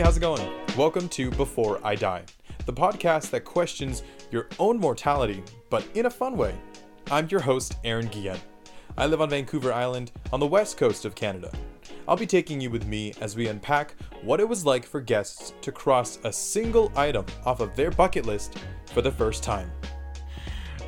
how's it going? Welcome to Before I Die, the podcast that questions your own mortality, but in a fun way. I'm your host, Aaron Guillen. I live on Vancouver Island on the west coast of Canada. I'll be taking you with me as we unpack what it was like for guests to cross a single item off of their bucket list for the first time.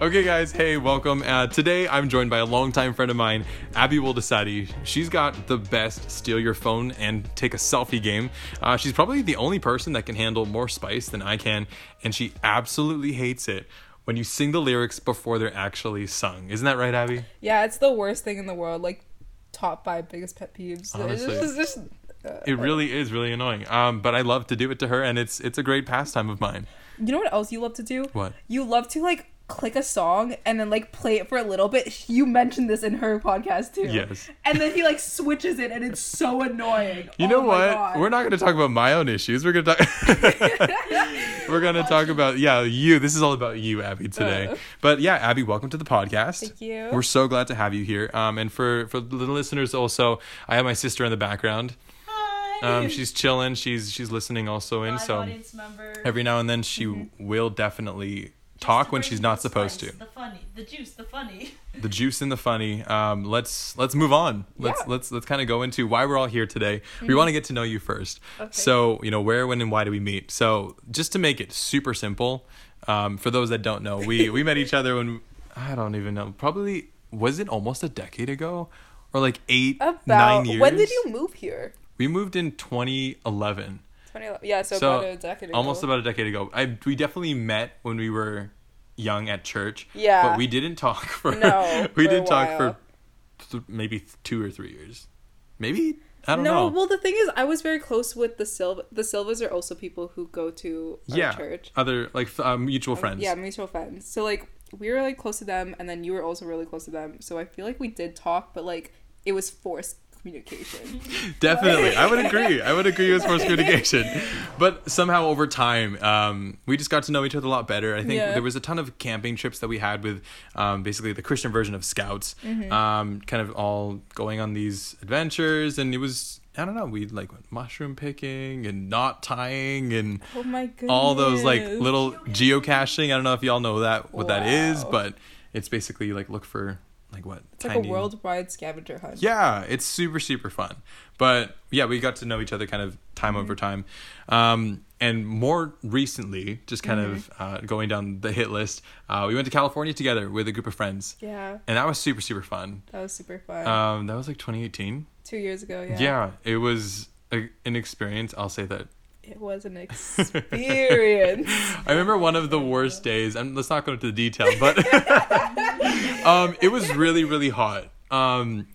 Okay, guys, hey, welcome. Uh, today I'm joined by a longtime friend of mine, Abby Woldesati. She's got the best steal your phone and take a selfie game. Uh, she's probably the only person that can handle more spice than I can, and she absolutely hates it when you sing the lyrics before they're actually sung. Isn't that right, Abby? Yeah, it's the worst thing in the world. Like top five biggest pet peeves. Honestly. It's just- uh, It really is really annoying. Um, but I love to do it to her, and it's it's a great pastime of mine. you know what else you love to do? What? You love to like click a song and then like play it for a little bit. You mentioned this in her podcast too. Yes. And then he like switches it and it's so annoying. You Oh know what? God. We're not going to talk about my own issues. We're going to talk. We're going to talk about yeah you. This is all about you, Abby, today. Uh. But yeah, Abby, welcome to the podcast. Thank you. We're so glad to have you here. Um, and for for the listeners also, I have my sister in the background. Hi. Um, she's chilling. She's she's listening also in. Live So audience member. every now and then she Mm-hmm. will definitely talk when she's not supposed spice, to. The funny, the juice, the funny. the juice and the funny. Um, let's let's move on. Let's Yeah. let's let's kind of go into why we're all here today. We want to get to know you first. Okay. So you know where, when, and why do we meet? So just to make it super simple, um, for those that don't know, we we met each other when I don't even know. Probably was it almost a decade ago, or like eight About nine years. when did you move here? We moved in 2011. 2011. Yeah, so, So about a decade ago. almost about a decade ago. I we definitely met when we were young at church. Yeah. But we didn't talk for No, we for didn't talk for th- maybe two or three years. Maybe I don't no, know. well the thing is, I was very close with the Silva. The Silvas are also people who go to our yeah. church. Other like uh, mutual friends. Yeah, mutual friends. So like we were like close to them, and then you were also really close to them. So I feel like we did talk, but like it was forced communication. Definitely, I would agree. I would agree with forced communication, but somehow over time, um, we just got to know each other a lot better. I think Yeah. there was a ton of camping trips that we had with, um, basically the Christian version of Scouts, Mm-hmm. um, kind of all going on these adventures, and it was I don't know, we like went mushroom picking and knot tying and oh my all those like little geocaching. I don't know if y'all know that what that is, but it's basically like look for like what It's like a worldwide scavenger hunt. yeah, it's super super fun. But yeah, we got to know each other kind of time over time, um, and more recently, just kind of uh, going down the hit list, uh, we went to California together with a group of friends, Yeah, and that was super super fun. that was super fun. Um, that was like 2018. Two years ago, yeah. Yeah, it was a, an experience. I'll say that. It was an experience. I remember one of the worst days, and let's not go into the detail, but um, it was really really hot. Um,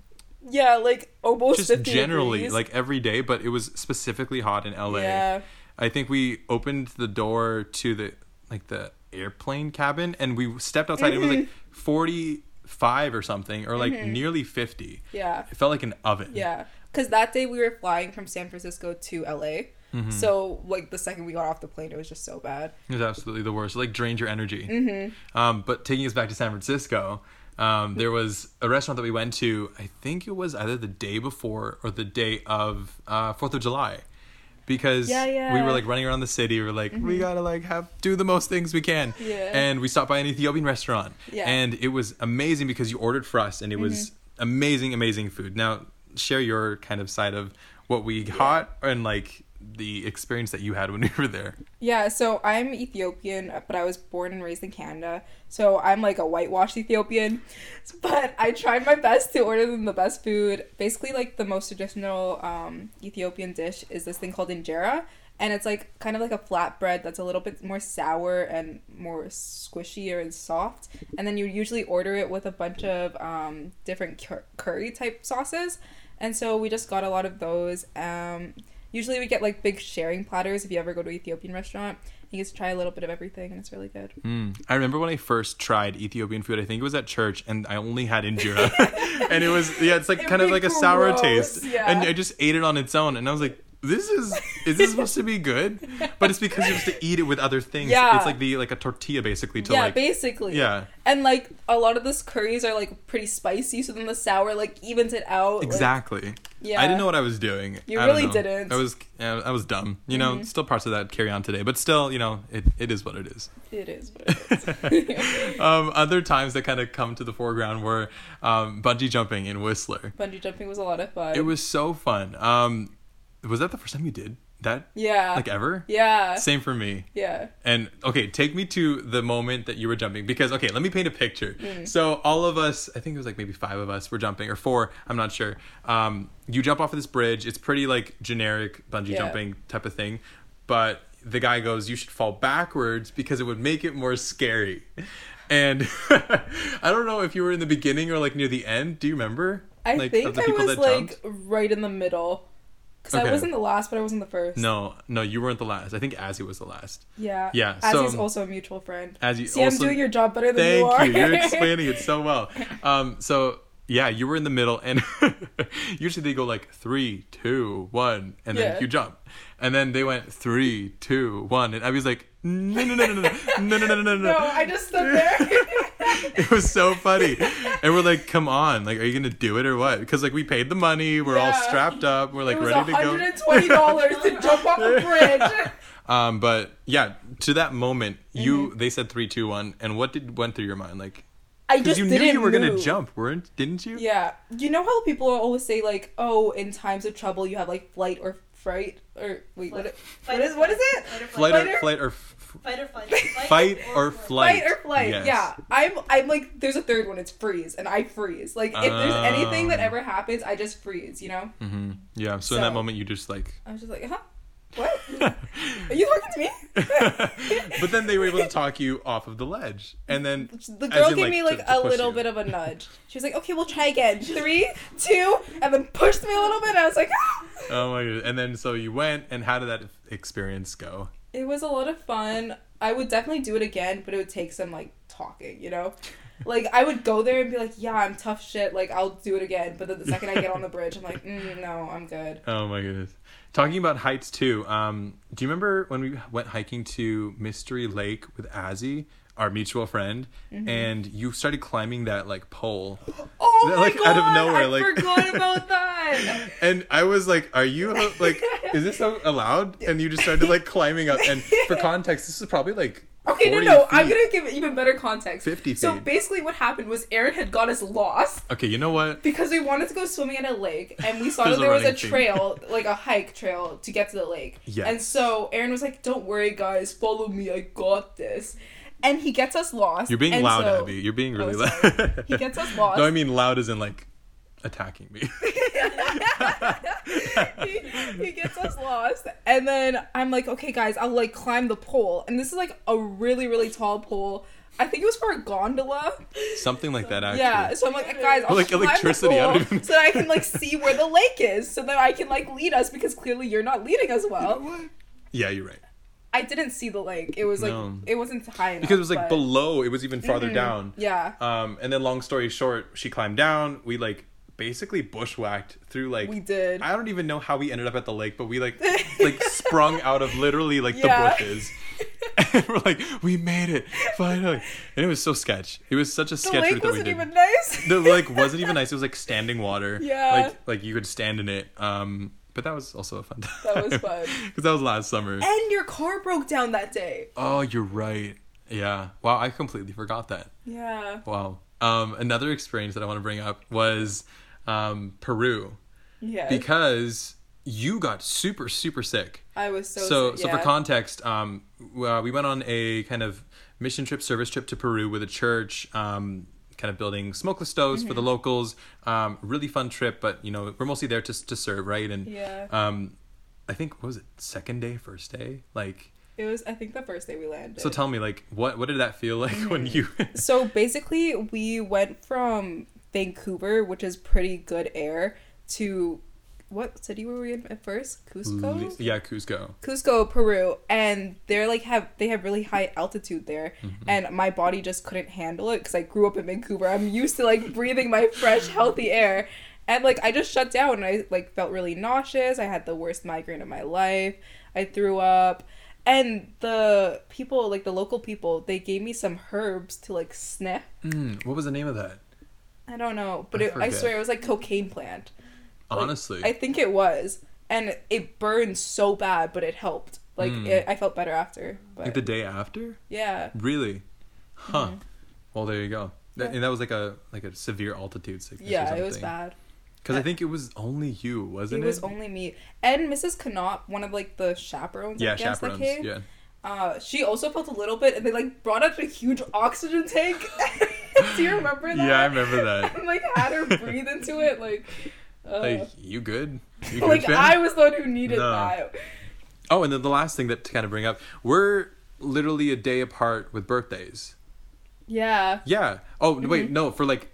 yeah, like almost just 50 generally degrees. like every day but it was specifically hot in la Yeah. i think we opened the door to the like the airplane cabin and we stepped outside it was like Mm-hmm. 45 or something or like nearly 50 Yeah. it felt like an oven Yeah, because that day we were flying from San Francisco to LA. Mm-hmm. So like the second we got off the plane, it was just so bad. it was absolutely the worst it, like drained your energy Mm-hmm. um, but taking us back to san francisco um, there was a restaurant that we went to i think it was either the day before or the day of uh, fourth of july because Yeah, we yeah. Mm-hmm. were like running around the city. We are like, we gotta like have do the most things we can. Yeah. And we stopped by an Ethiopian restaurant. Yeah. Mm-hmm. And it was amazing because you ordered for us, and it was amazing, amazing food. Now, share your kind of side of what we got and like the experience that you had when we were there. Yeah, so I'm Ethiopian, but I was born and raised in Canada. So I'm like a whitewashed Ethiopian. But I tried my best to order them the best food. Basically, like the most traditional um, Ethiopian dish is this thing called injera. And it's like kind of like a flatbread that's a little bit more sour and more squishy and soft. And then you usually order it with a bunch of um, different cur- curry type sauces. And so we just got a lot of those. Um, usually we get like big sharing platters if you ever go to an Ethiopian restaurant. You get to try a little bit of everything and it's really good. Mm. I remember when I first tried Ethiopian food. I think it was at church, and I only had injera, and it was yeah, it's like It'd kind of like a sour taste, yeah. and I just ate it on its own, and I was like, this is is this supposed to be good? But it's because you have to eat it with other things. Yeah. It's like the like a tortilla basically to yeah, like basically. yeah. And like a lot of this curries are like pretty spicy, so then the sour like evens it out. like- Exactly. Yeah. I didn't know what I was doing. You I really didn't. I was I was dumb. You know, Mhm. still parts of that carry on today, but still, you know, it, it is what it is. It is what it is. um, other times that kind of come to the foreground were um, bungee jumping in Whistler. Bungee jumping was a lot of fun. It was so fun. Um, was that the first time you did that? Yeah. Like ever? yeah. Same for me. Yeah. And okay, take me to the moment that you were jumping because okay, let me paint a picture. Mm. So all of us, I think it was like maybe five of us were jumping or four, I'm not sure. Um, you jump off of this bridge. It's pretty like generic bungee Yeah. jumping type of thing, but the guy goes, "You should fall backwards because it would make it more scary." And I don't know if you were in the beginning or like near the end. Do you remember? I like, think of the I was like jumped? right in the middle. Because I wasn't the last, but I wasn't the first. No, no, you weren't the last. I think Azzy was the last. Yeah. Yeah, As so- also a mutual friend. As you See, also, I'm doing your job better than you are. you. You're explaining it so well. Um, so yeah, you were in the middle, and usually they go like three, two, one, and then Yeah. you jump, and then they went three, two, one, and I was like, no, no, no, no, no, no, no, no, no, no, no, no, no, I just stood there. It was so funny, and we're like, come on, like, are you gonna do it or what? Because like we paid the money, we're all strapped up, we're like it was ready to go. $120 to jump off a bridge. Um, but yeah, to that moment, you Mm-hmm. they said three, two, one, and what did went through your mind, like? I Because just you knew you were gonna jump, weren't? Didn't you? Yeah. You know how people always say like, "Oh, in times of trouble, you have like flight or fright or wait, what? It, Fight what or is what is it? Fight Flight or or flight or Fight or flight. fight or flight. Fight or flight. Yes. Yeah. I'm I'm like there's a third one. It's freeze, and I freeze. Like if there's anything that Um. ever happens, I just freeze. You know. Mm-hmm. Yeah. So, in that moment, you just like. I was just like, huh? What? Are you talking to me? but then they were able to talk you off of the ledge, and then The girl gave me like to a push little you. bit of a nudge. She was like, "Okay, we'll try again. Three, two, and then pushed me a little bit. And I was like, ah! Oh my god! And then so you went, and how did that experience go? It was a lot of fun. I would definitely do it again, but it would take some like talking, you know? Like I would go there and be like, "Yeah, I'm tough shit. Like I'll do it again." But then the second I get on the bridge, I'm like, mm, "No, I'm good." Oh my goodness! Talking about heights too. Um, do you remember when we went hiking to Mystery Lake with Azzy, our mutual friend, Mm-hmm. and you started climbing that like pole? Oh They're, my like, god! out of nowhere, I like- forgot about that. And I was like, "Are you like, is this allowed?" And you just started like climbing up. And for context, this is probably like Okay, no, 40 no. I'm gonna give it even better context. 50 feet. So basically, what happened was Aaron had got us lost. Okay, you know what? because we wanted to go swimming at a lake and we saw that there was a thing. trail like a hike trail to get to the lake Yes. and so aaron was like don't worry guys follow me i got this and he gets us lost You're being loud, so- Abby. You're being Oh, really loud. He gets us lost. No, I mean loud as in like attacking me. he, he gets us lost and then i'm like okay guys i'll like climb the pole and this is like a really really tall pole i think it was for a gondola Something like that, actually. yeah so i'm like guys i'll Like climb electricity, the I pole don't even- so that i can like see where the lake is so that i can like lead us because clearly you're not leading us well Yeah, you're right. I didn't see the lake. It was like No. it wasn't high enough. Because it was like but- below, it was even farther Mhm. down. Yeah, Um, and then long story short, she climbed down. We like basically bushwhacked through like we did. I don't even know how we ended up at the lake, but we like like sprung out of literally like Yeah. the bushes. and we're like, we made it finally, and it was so sketch. It was such a the sketch lake that we wasn't did. even nice. the lake wasn't even nice. It was like standing water. Yeah. Like like you could stand in it. Um, but that was also a fun time. That was fun. Because that was last summer. and your car broke down that day. Oh, you're right. Yeah. Wow, I completely forgot that. Yeah. Wow. Um, another experience that I want to bring up was um, Peru Yeah. because you got super super sick. I was so so sick, so for context, um, uh, we went on a kind of mission trip, service trip to Peru with a church. Um, kind of building smokeless stoves for the Mm-hmm. locals. Um, really fun trip, but you know we're mostly there to to serve, right? And Yeah. um, I think what was it second day, first day, like. It was I think the first day we landed. So tell me, like, what what did that feel like when you? So basically, we went from Vancouver, which is pretty good air, to what city were we in at first? Cusco. yeah, Cusco. Cusco, Peru, and they're like have they have really high altitude there, and my body just couldn't handle it because I grew up in Vancouver. I'm used to like breathing my fresh, healthy air, and like I just shut down and I like felt really nauseous. I had the worst migraine of my life. I threw up, and the people like the local people they gave me some herbs to like sniff. Mm, what was the name of that? I don't know, but I it, I swear it was like cocaine plant. Like, Honestly. I think it was, and it burned so bad, but it helped. Like Mm. it, I felt better after. But like the day after? yeah, Really? Huh. Mm-hmm. Well, there you go. That, Yeah. and that was like a like a severe altitude sickness. yeah, it was bad. Because I think it was only you, wasn't it it? was only me and Mrs. Connaught, one of like the chaperones. yeah, I guess, chaperones. That came. Yeah. Uh, she also felt a little bit, and they like brought up a huge oxygen tank. Do you remember that? Yeah, I remember that. and like had her breathe into it, like. Uh, Like, you good? You good, like Finn? I was the one who needed No. that. Oh, and then the last thing that to kind of bring up, we're literally a day apart with birthdays. Yeah. Yeah. Oh wait, no, for like.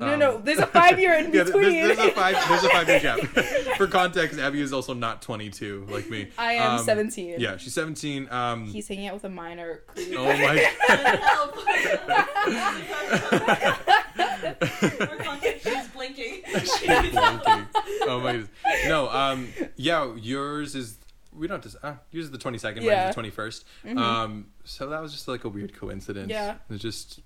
No, um, no, there's a five year in Yeah, between. there's, there's a five. There's a five year gap. For context, Abby is also not 22 like me. I am Um, 17. Yeah, she's 17. Um, He's hanging out with a minor. creep. oh my. For context, she's blinking. She's blinking. Oh my goodness. No, um, yeah, yours is. We don't have to. Uh, yours is the 22nd, Yeah. mine's the 21st. Um, so that was just like a weird coincidence. Yeah. It was just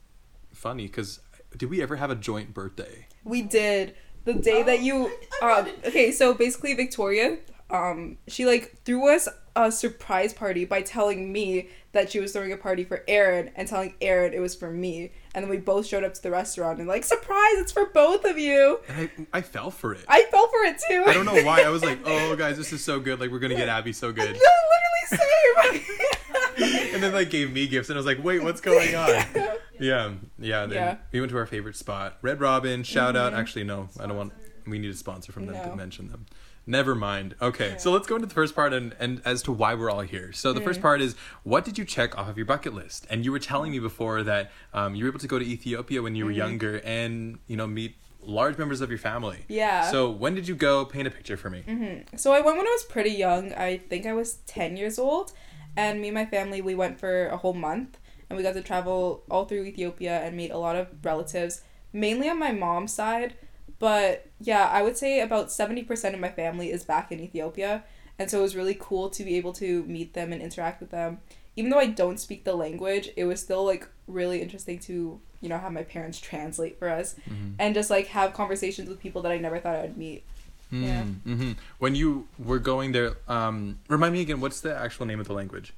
funny because did we ever have a joint birthday? We did the day that you. Um, okay, so basically Victoria, um, she like threw us a surprise party by telling me that she was throwing a party for Aaron and telling Aaron it was for me, and then we both showed up to the restaurant and like surprise, it's for both of you. And I, I fell for it. I fell for it too. I don't know why. I was like, oh, guys, this is so good. Like, we're going to get Abby so good. no, literally And then, like, gave me gifts. And I was like, wait, what's going on? Yeah. Yeah. Then Yeah. we went to our favorite spot. Red Robin, shout out. Mm-hmm. Actually, no, I don't want, we need a sponsor from them to mention them. Never mind. Okay, so let's go into the first part and, and as to why we're all here. So the first mm-hmm. part is what did you check off of your bucket list? And you were telling me before that um, you were able to go to Ethiopia when you were mm-hmm. younger and you know meet large members of your family. Yeah. So when did you go? Paint a picture for me. Mm-hmm. So I went when I was pretty young. I think I was 10 years old. And me and my family, we went for a whole month. And we got to travel all through Ethiopia and meet a lot of relatives, mainly on my mom's side. But yeah, I would say about 70% of my family is back in Ethiopia. And so it was really cool to be able to meet them and interact with them. Even though I don't speak the language, it was still like really interesting to, you know, have my parents translate for us and just like have conversations with people that I never thought I'd meet. Yeah. hmm When you were going there, um, remind me again. What's the actual name of the language?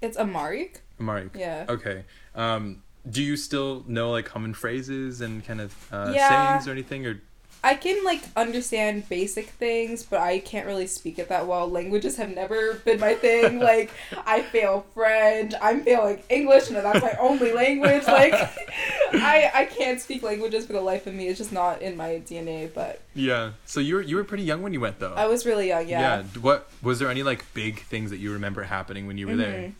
It's Amharic. Amharic. Yeah. Okay. Um, do you still know like common phrases and kind of uh, Yeah. sayings or anything? Or I can like understand basic things, but I can't really speak it that well. Languages have never been my thing. like I fail French, I'm failing English, and that's my only language. Like I I can't speak languages for the life of me. It's just not in my DNA. But yeah. So you were you were pretty young when you went though. I was really young. Yeah. Yeah. What was there any like big things that you remember happening when you were there? Mm-hmm.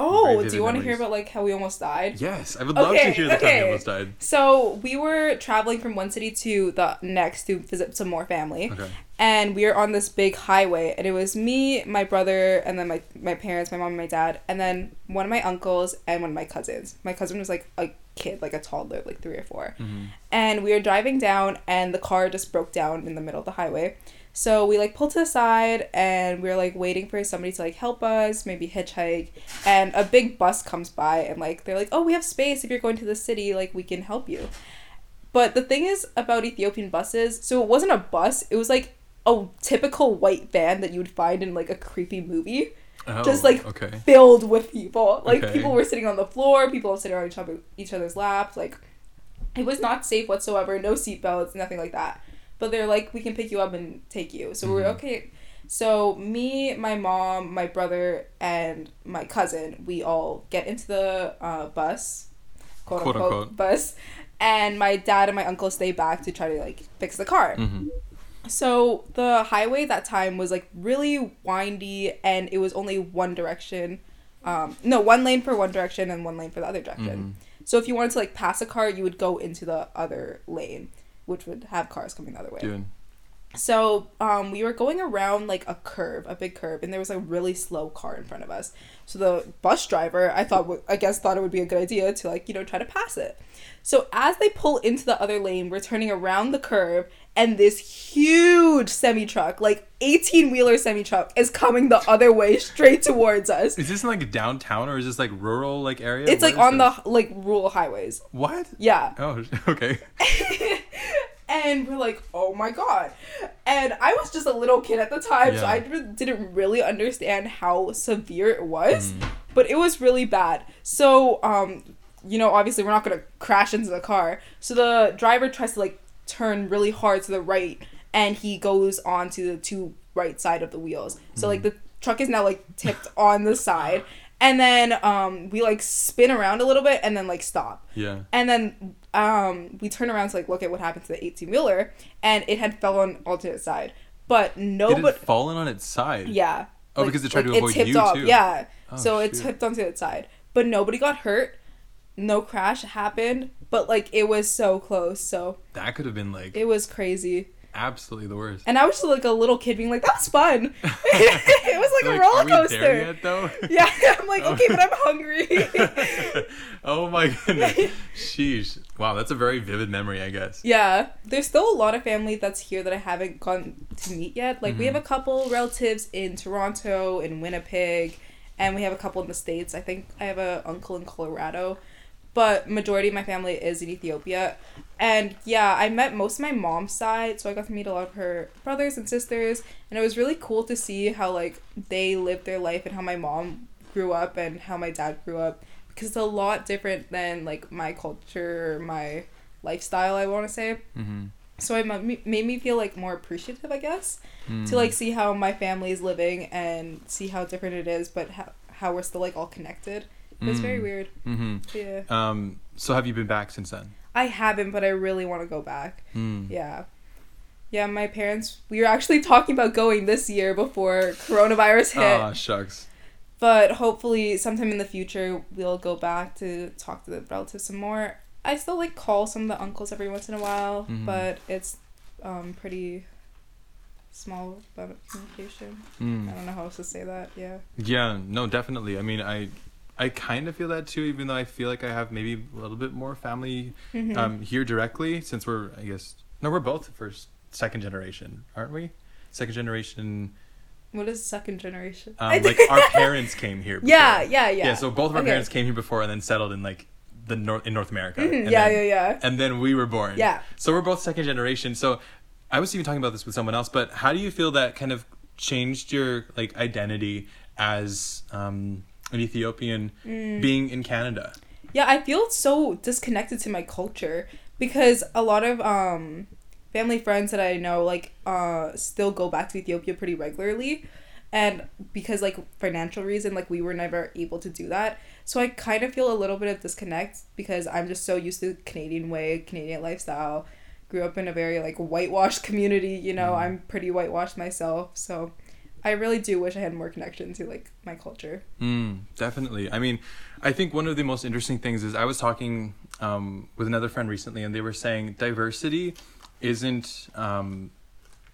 Oh, do you want to hear about like how we almost died? Yes, I would love to hear the time okay. you almost died. So we were traveling from one city to the next to visit some more family. Okay. and we were on this big highway and it was me my brother and then my, my parents my mom and my dad and then one of my uncles and one of my cousins my cousin was like a kid like a toddler like three or 4 mm-hmm. and we were driving down and the car just broke down in the middle of the highway so we like pulled to the side and we were like waiting for somebody to like help us maybe hitchhike and a big bus comes by and like they're like oh we have space if you're going to the city like we can help you but the thing is about Ethiopian buses, so it wasn't a bus, it was like a typical white van that you would find in like a creepy movie, Oh, just like oh, okay. filled with people. Like Okay. people were sitting on the floor, people were sitting on each other each other's laps, like it was not safe whatsoever, no seatbelts, nothing like that. But they're like, we can pick you up and take you. So we're Mhm. okay. So me, my mom, my brother, and my cousin, we all get into the uh, bus, quote, Quote, unquote, unquote. bus, and my dad and my uncle stay back to try to like fix the car. hmm So the highway that time was like really windy, and it was only one direction. Um, no, one lane for one direction and one lane for the other direction. So if you wanted to like pass a car, you would go into the other lane, which would have cars coming the other way. Dude. So um, we were going around like a curve, a big curve, and there was a really slow car in front of us. So the bus driver, I thought, I guess, thought it would be a good idea to like you know try to pass it. So as they pull into the other lane, we're turning around the curve, and this huge semi truck, like eighteen wheeler semi truck, is coming the other way straight towards us. Is this in like downtown or is this like rural like area? It's Where like on this? the like rural highways. what? Yeah. Oh, okay. And we're like, oh my god. And I was just a little kid at the time, so Yeah. I re- didn't really understand how severe it was. Mm. But it was really bad. So, um, you know, obviously we're not gonna crash into the car. So the driver tries to like turn really hard to the right and he goes onto the two right side of the wheels. So like the truck is now like tipped on the side. And then um we like spin around a little bit and then like stop. Yeah. And then um, we turn around to like look at what happened to the 18 wheeler, and it had fell on alternate side. But Did nobody, fallen on its side? yeah. Oh, because it tried to avoid it tipped you, off. too. Yeah. Oh, so it tipped onto its side, but nobody got hurt. No crash happened, but like it was so close. So That could have been like it was crazy. Absolutely the worst. And I was just like a little kid being like, "That was fun." it was like, Like, a roller are we coaster. there yet though? Yeah, I'm like, okay, but I'm hungry. oh my goodness. Sheesh. Wow, that's a very vivid memory, I guess. Yeah, there's still a lot of family that's here that I haven't gone to meet yet. Like we Mm-hmm. have a couple relatives in Toronto, in Winnipeg, and we have a couple in the states. I think I have a uncle in Colorado, but majority of my family is in Ethiopia. And yeah, I met most of my mom's side, so I got to meet a lot of her brothers and sisters, and it was really cool to see how like they lived their life and how my mom grew up and how my dad grew up because it's a lot different than like my culture, my lifestyle. I want to say Mm-hmm. so it made me feel like more appreciative i guess to like see how my family is living and see how different it is but how, how we're still like all connected it was very Mm. weird Mm-hmm. yeah Um. So have you been back since then? i haven't but i really want to go back Mm. yeah yeah my parents we were actually talking about going this year before coronavirus hit Ah, shucks. but hopefully sometime in the future we'll go back to talk to the relatives some more i still like call some of the uncles every once in a while Mhm. but it's um pretty small communication i Mm. don't know how else to say that yeah Yeah. No, definitely. I mean, I, I kind of feel that too. Even though I feel like I have maybe a little bit more family Mhm. um here directly, since we're I guess no, we're both first, second generation, aren't we? Second generation. what is second generation Um, like our parents came here. yeah before. yeah yeah Yeah. So both of our Okay. parents came here before and then settled in like the north in North America. Mhm, and yeah then- yeah yeah and then we were born. Yeah. So we're both second generation. So I was even talking about this with someone else, but how do you feel that kind of changed your like identity as um, an Ethiopian Mm. being in Canada? Yeah, I feel so disconnected to my culture because a lot of um family friends that I know like uh still go back to Ethiopia pretty regularly and because like financial reason like we were never able to do that. So I kind of feel a little bit of disconnect because I'm just so used to Canadian way, Canadian lifestyle. Grew up in a very like whitewashed community, you know, Mm. I'm pretty whitewashed myself. So I really do wish I had more connection to like my culture. Mm, definitely. I mean, I think one of the most interesting things is I was talking um, with another friend recently, and they were saying diversity isn't um,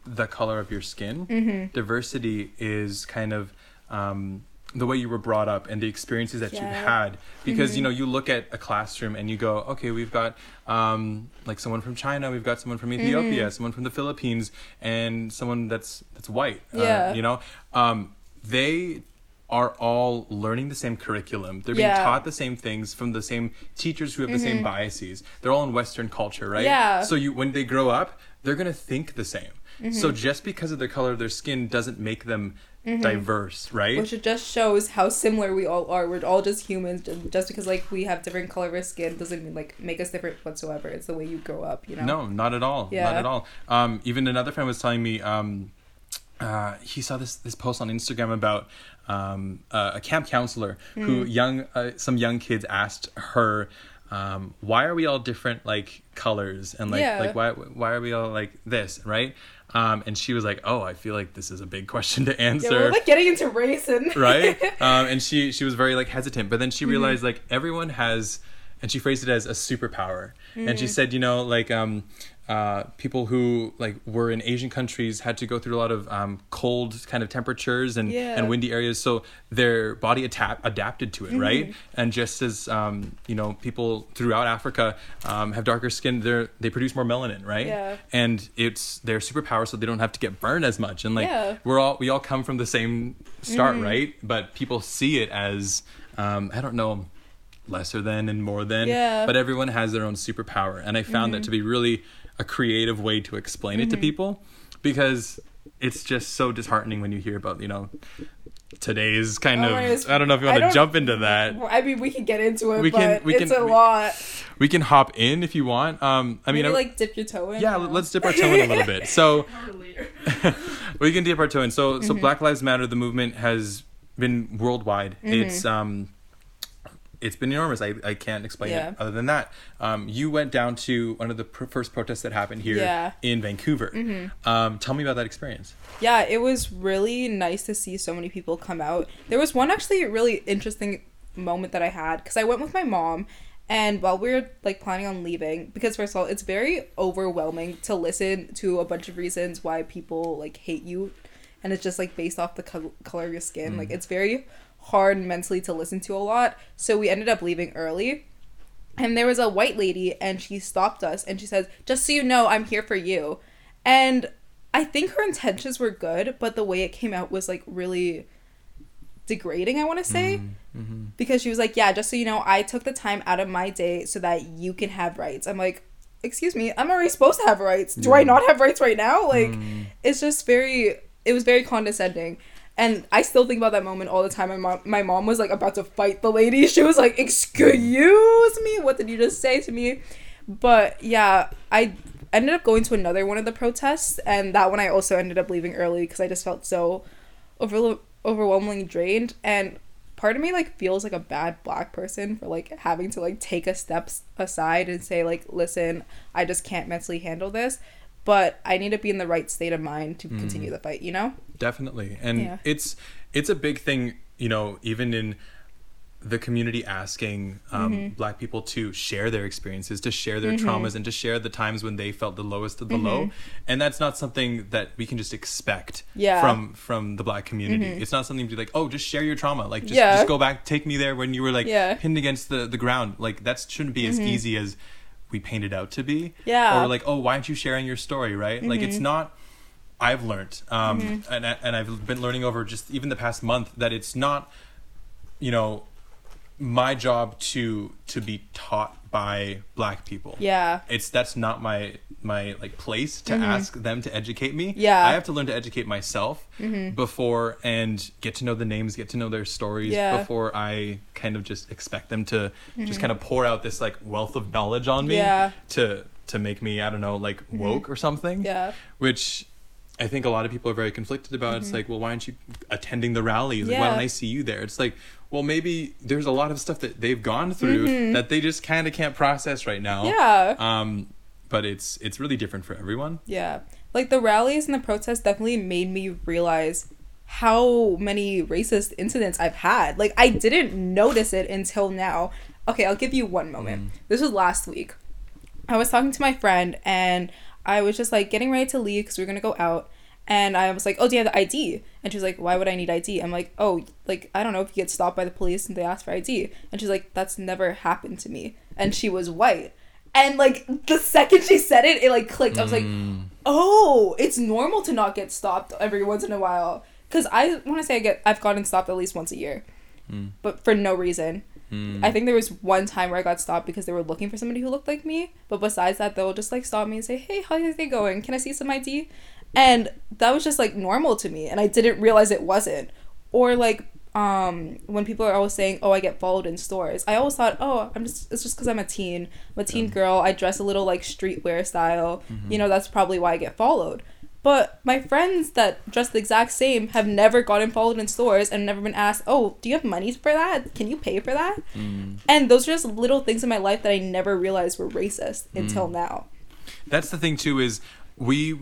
the color of your skin. Mhm. Diversity is kind of um, the way you were brought up and the experiences that you Yeah. had. Because you know, you look at a classroom and you go, okay, we've got um, like someone from China, we've got someone from Ethiopia, someone from the Philippines, and someone that's that's white. uh, Yeah. you know, um, they are all learning the same curriculum. They're being Yeah. taught the same things from the same teachers who have the same biases. They're all in Western culture, right? Yeah. So you when they grow up, they're gonna think the same. So just because of the color of their skin doesn't make them diverse, right? Which it just shows how similar we all are. We're all just humans. Just because like we have different color of our skin doesn't mean like make us different whatsoever. It's the way you grow up, you know. No, not at all. Not at all. Um, even another friend was telling me um, uh, he saw this this post on Instagram about um, uh, a camp counselor who Hmm. young uh, some young kids asked her. Um, why are we all different like colors and like Yeah. like why why are we all like this right um, and she was like oh I feel like this is a big question to Yeah, answer we're like getting into race and right um, and she she was very like hesitant but then Mm-hmm. she realized like everyone has and she phrased it as a superpower and Mm. she said you know like um uh, people who like were in Asian countries had to go through a lot of um, cold kind of temperatures and, Yeah. and windy areas, so their body ata- adapted to it, Mm-hmm. right? And just as um, you know, people throughout Africa um, have darker skin, they they produce more melanin, right? Yeah. And it's their superpower, so they don't have to get burned as much. And like Yeah. Mm-hmm. we're all we all come from the same start, right? But people see it as um, I don't know lesser than and more than Yeah. but everyone has their own superpower and i found that to be really a creative way to explain Mm-hmm. it to people because it's just so disheartening when you hear about you know today's kind Oh of my goodness. I don't know if you want to jump into that. I mean, we can get into it, We can- but we it's can- a we- lot. We can hop in if you want. Um, I mean, Maybe I- like dip your toe in. yeah, No. let's dip our toe in a little bit. So we can dip our toe in. So Mm-hmm. so Black Lives Matter, the movement has been worldwide. Mm-hmm. It's um it's been enormous. I, I can't explain Yeah. it other than that. Um, you went down to one of the pr- first protests that happened here Yeah. Mm-hmm. in Vancouver. Um, tell me about that experience. Yeah, it was really nice to see so many people come out. There was one actually really interesting moment that I had because I went with my mom, and while we were like planning on leaving, because first of all, it's very overwhelming to listen to a bunch of reasons why people like hate you, and it's just like based off the col- color of your skin. Like it's very hard mentally to listen to a lot. So we ended up leaving early. And there was a white lady, and she stopped us, and she says, "Just so you know, I'm here for you." And I think her intentions were good, but the way it came out was like really degrading. I want to say mm-hmm. Mm-hmm. because she was like, "Yeah, just so you know, I took the time out of my day so that you can have rights." I'm like, "Excuse me, I'm already supposed to have rights. Do I not have rights right now?" Like, mm. it's just very. It was very condescending. And I still think about that moment all the time. My mom, my mom was like about to fight the lady. She was like, "Excuse me, what did you just say to me?" But yeah, I ended up going to another one of the protests, and that one I also ended up leaving early because I just felt so over overwhelmingly drained. And part of me like feels like a bad black person for like having to like take a step aside and say like, "Listen, I just can't mentally handle this." But I need to be in the right state of mind to continue the fight. You know? Definitely. And Yeah. it's it's a big thing, you know, even in the community asking um, Mm-hmm. black people to share their experiences, to share their traumas, and to share the times when they felt the lowest of the low. And that's not something that we can just expect Mm-hmm. Yeah. Mm-hmm. from from the black community. It's not something to be like, oh, just share your trauma. Like just, Yeah. just go back, take me there when you were like Yeah. Mm-hmm. pinned against the, the ground. Like that shouldn't be as easy as we paint it out to be. Yeah. Mm-hmm. Or like, oh, why aren't you sharing your story, right? Like it's not I've learned, um, Mm-hmm. and I- and I've been learning over just even the past month that it's not, you know, my job to to be taught by black people. Yeah. It's that's not my my like place to ask them to educate me. Mm-hmm. Yeah. I have to learn to educate myself before and get to know the names, get to know their stories Yeah. Mm-hmm. before I kind of just expect them to just kind of pour out this like wealth of knowledge on me Yeah. to to make me I don't know like woke or something Yeah. which I think a lot of people are very conflicted about. It's like, well, why aren't you attending the rallies? Like, why Mm-hmm. Don't I see you there? It's like, well, maybe there's a lot of stuff that they've gone through that they just kind of can't process right now. Mm-hmm. Yeah. Um, but it's it's really different for everyone. Yeah. Like the rallies and the protests definitely made me realize how many racist incidents I've had. Like I didn't notice it until now. Okay, I'll give you one moment. This was last week. I was talking to my friend and I was just like getting ready to leave because we were gonna go out. And I was like, "Oh, do you have the ID?" And she's like, "Why would I need ID?" I'm like, "Oh, like I don't know if you get stopped by the police and they ask for ID." And she's like, "That's never happened to me." And she was white. And like the second she said it, it like clicked. I was like, mm. "Oh, it's normal to not get stopped every once in a while." Because I want to say I get I've gotten stopped at least once a year, mm. but for no reason. I think there was one time where I got stopped because they were looking for somebody who looked like me. But besides that, they'll just like stop me and say, "Hey, how's your day going? Can I see some ID?" And that was just like normal to me, and I didn't realize it wasn't. Or like um when people are always saying, "Oh, I get followed in stores," I always thought, "Oh, I'm just it's just because I'm a teen, I'm a teen girl. I dress a little like streetwear style. You know, that's probably why I get followed." But my friends that dress the exact same have never gotten followed in stores and never been asked, "Oh, do you have money for that? Can you pay for that?" Mm. And those are just little things in my life that I never realized were racist until mm. now. That's the thing too is we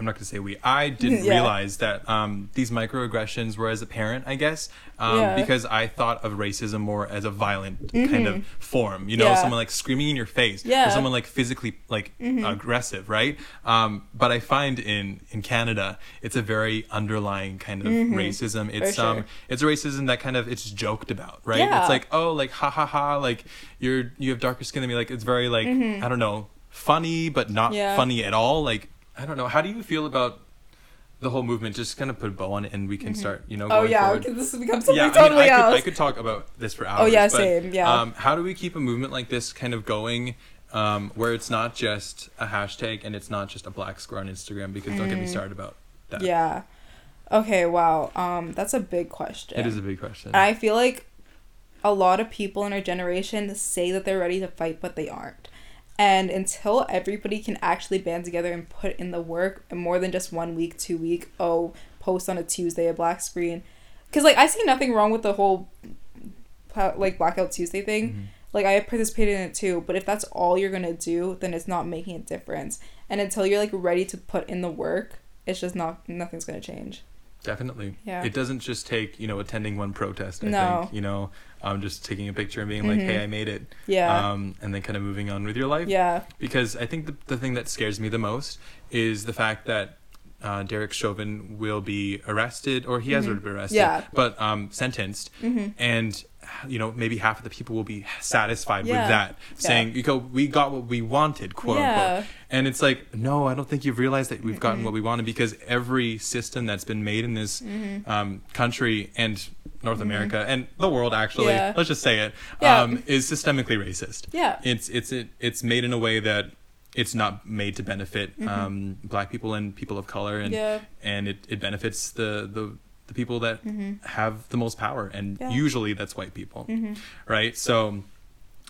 I'm not gonna say we I didn't Yeah. realize that um, these microaggressions were as a parent I guess um, Yeah. because I thought of racism more as a violent kind of form you know Mm-hmm. Yeah. someone like screaming in your face Yeah. Mm-hmm. or someone like physically like aggressive right um, but I find in in Canada it's a very underlying kind of racism it's Mm-hmm. sure. um it's a racism that kind of it's joked about right it's like oh like ha ha ha like you're you have darker skin than me like it's very like I don't know funny but not Mm-hmm. Funny at all like I don't know how do you feel about the whole movement just kind of put a bow on it and we can start you know Oh yeah, because this has become something yeah, totally I, mean, I, else. could, I could talk about this for hours. Oh, yeah, but, same, yeah. Um, how do we keep a movement like this kind of going um, where it's not just a hashtag and it's not just a black square on Instagram. Because don't get me started about that. Mm. Yeah. Okay, wow. Um, that's a big question. It is a big question. And I feel like a lot of people in our generation say that they're ready to fight, but they aren't. And until everybody can actually band together and put in the work, and more than just one week, two week, oh, post on a Tuesday a black screen, because like I see nothing wrong with the whole like Blackout Tuesday thing. Mm-hmm. Like I participated in it too, but if that's all you're gonna do, then it's not making a difference. And until you're like ready to put in the work, it's just not nothing's gonna change. Definitely. Yeah. It doesn't just take, you know, attending one protest, I No. think. You know, um, just taking a picture and being like, Mhm. hey, I made it. Yeah. Um, and then kind of moving on with your life. yeah. Because I think the, the thing that scares me the most is the fact that uh, Derek Chauvin will be arrested, or he has already been arrested, Mm-hmm. Yeah. but um, sentenced. Mhm. And, you know, maybe half of the people will be satisfied Yeah. with that, saying, you go, we got what we wanted, quote unquote. And it's like, no, I don't think you've realized that we've gotten what we wanted because every system that's been made in this Mm-hmm. um, country and North America and the world, actually, let's just say it, um, is systemically racist. Yeah. It's it's it, it's made in a way that it's not made to benefit um, black people and people of color, and Mm-hmm. Yeah. and it, it benefits the the the people that have the most power, and Mm-hmm. Yeah. usually that's white people, Mhm. right? So.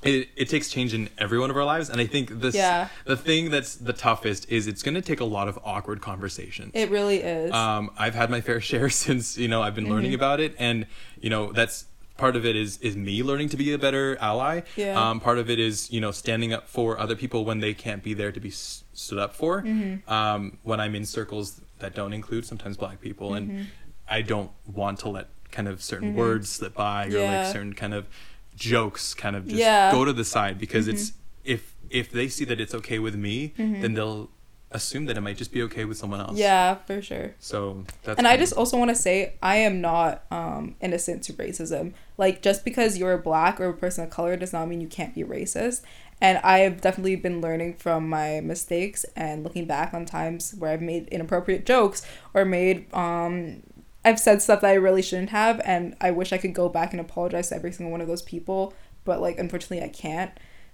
It, it takes change in every one of our lives, and I think this Yeah. the thing that's the toughest is it's going to take a lot of awkward conversations. It really is. Um, I've had my fair share since you know I've been learning Mm-hmm. about it, and you know that's part of it is is me learning to be a better ally. Yeah. Um, part of it is you know standing up for other people when they can't be there to be s- stood up for. Mm-hmm. Um, when I'm in circles that don't include sometimes black people, Mm-hmm. and I don't want to let kind of certain words slip by or Yeah. like certain kind of jokes kind of just Yeah. Mm-hmm. go to the side because it's if if they see that it's okay with me, then they'll assume that it might just be okay with someone else. yeah, for sure. So that's And I just also want to say I am not um, innocent to racism. Like just because you're black or a person of color does not mean you can't be racist. And I have definitely been learning from my mistakes and looking back on times where I've made inappropriate jokes or made um I've said stuff that I really shouldn't have and I wish I could go back and apologize to every single one of those people, but like unfortunately I can't.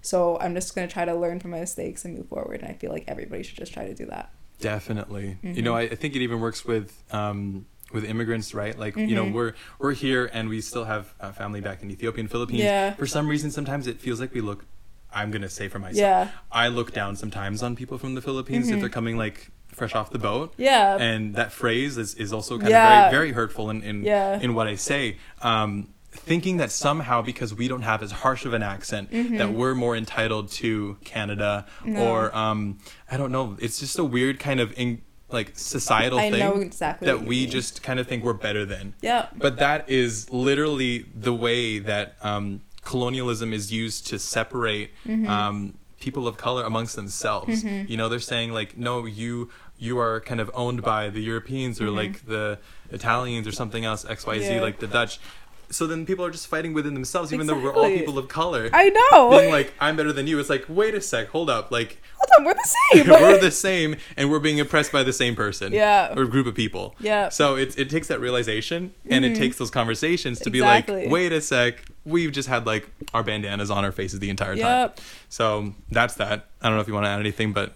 So I'm just going to try to learn from my mistakes and move forward and I feel like everybody should just try to do that. Definitely. You Mm-hmm. know, I, I think it even works with um, with immigrants, right? Like, you know, Mm-hmm. we're we're here and we still have uh, family back in Ethiopia and Philippines. Yeah. For some reason, sometimes it feels like we look. I'm gonna say for myself. Yeah. Mm-hmm. I look down sometimes on people from the Philippines if they're coming like fresh off the boat. Yeah. And that phrase is, is also kind Yeah. of very very hurtful in in, Yeah. in what I say. Um, thinking that somehow because we don't have as harsh of an accent that we're more entitled to Canada Mm-hmm. No. or um, I don't know. It's just a weird kind of in, like societal I thing exactly that we mean. just kind of think we're better than. Yeah. But that is literally the way that um, colonialism is used to separate Mm-hmm. um, people of color amongst themselves. You know, they're saying like, no, you you are kind of owned by the Europeans or like the Italians or something else, X Y Z, Mm-hmm. Yeah. like the Dutch. So then people are just fighting within themselves, even though we're all people of color. I know. Being like, I'm better than you. It's like, wait a sec, hold up, like Hold on, we're the same. we're the same and we're being oppressed by the same person Yeah. or group of people Yeah. so it, it takes that realization and it mm-hmm. takes those conversations to be like wait a sec we've just had like our bandanas on our faces the entire time Yep. so that's that i don't know if you want to add anything but